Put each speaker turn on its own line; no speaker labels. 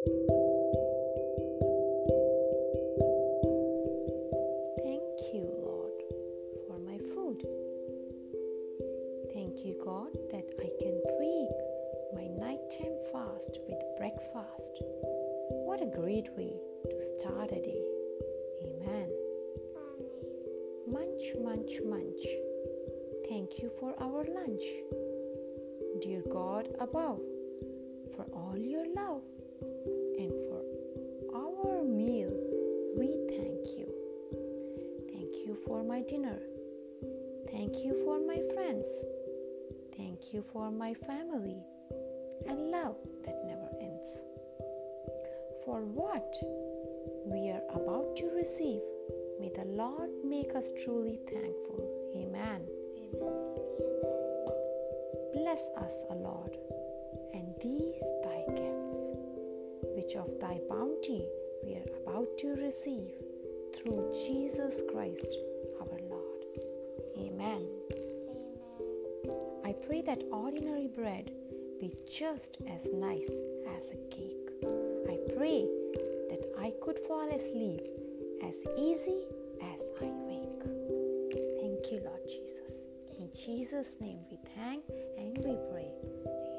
Thank you, Lord, for my food. Thank you, God, that I can break my nighttime fast with breakfast. What a great way to start a day. Amen. Munch, munch, munch. Thank you for our lunch. Dear God above, for all your love and for our meal, we thank you. Thank you for my dinner. Thank you for my friends. Thank you for my family and love that never ends. For what we are about to receive, may the Lord make us truly thankful. Amen. Bless us, O Lord, and these gifts, of thy bounty we are about to receive through Jesus Christ our Lord. Amen. I pray that ordinary bread be just as nice as a cake. I pray that I could fall asleep as easy as I wake. Thank you, Lord Jesus. In Jesus' name we thank and we pray. Amen.
Amen.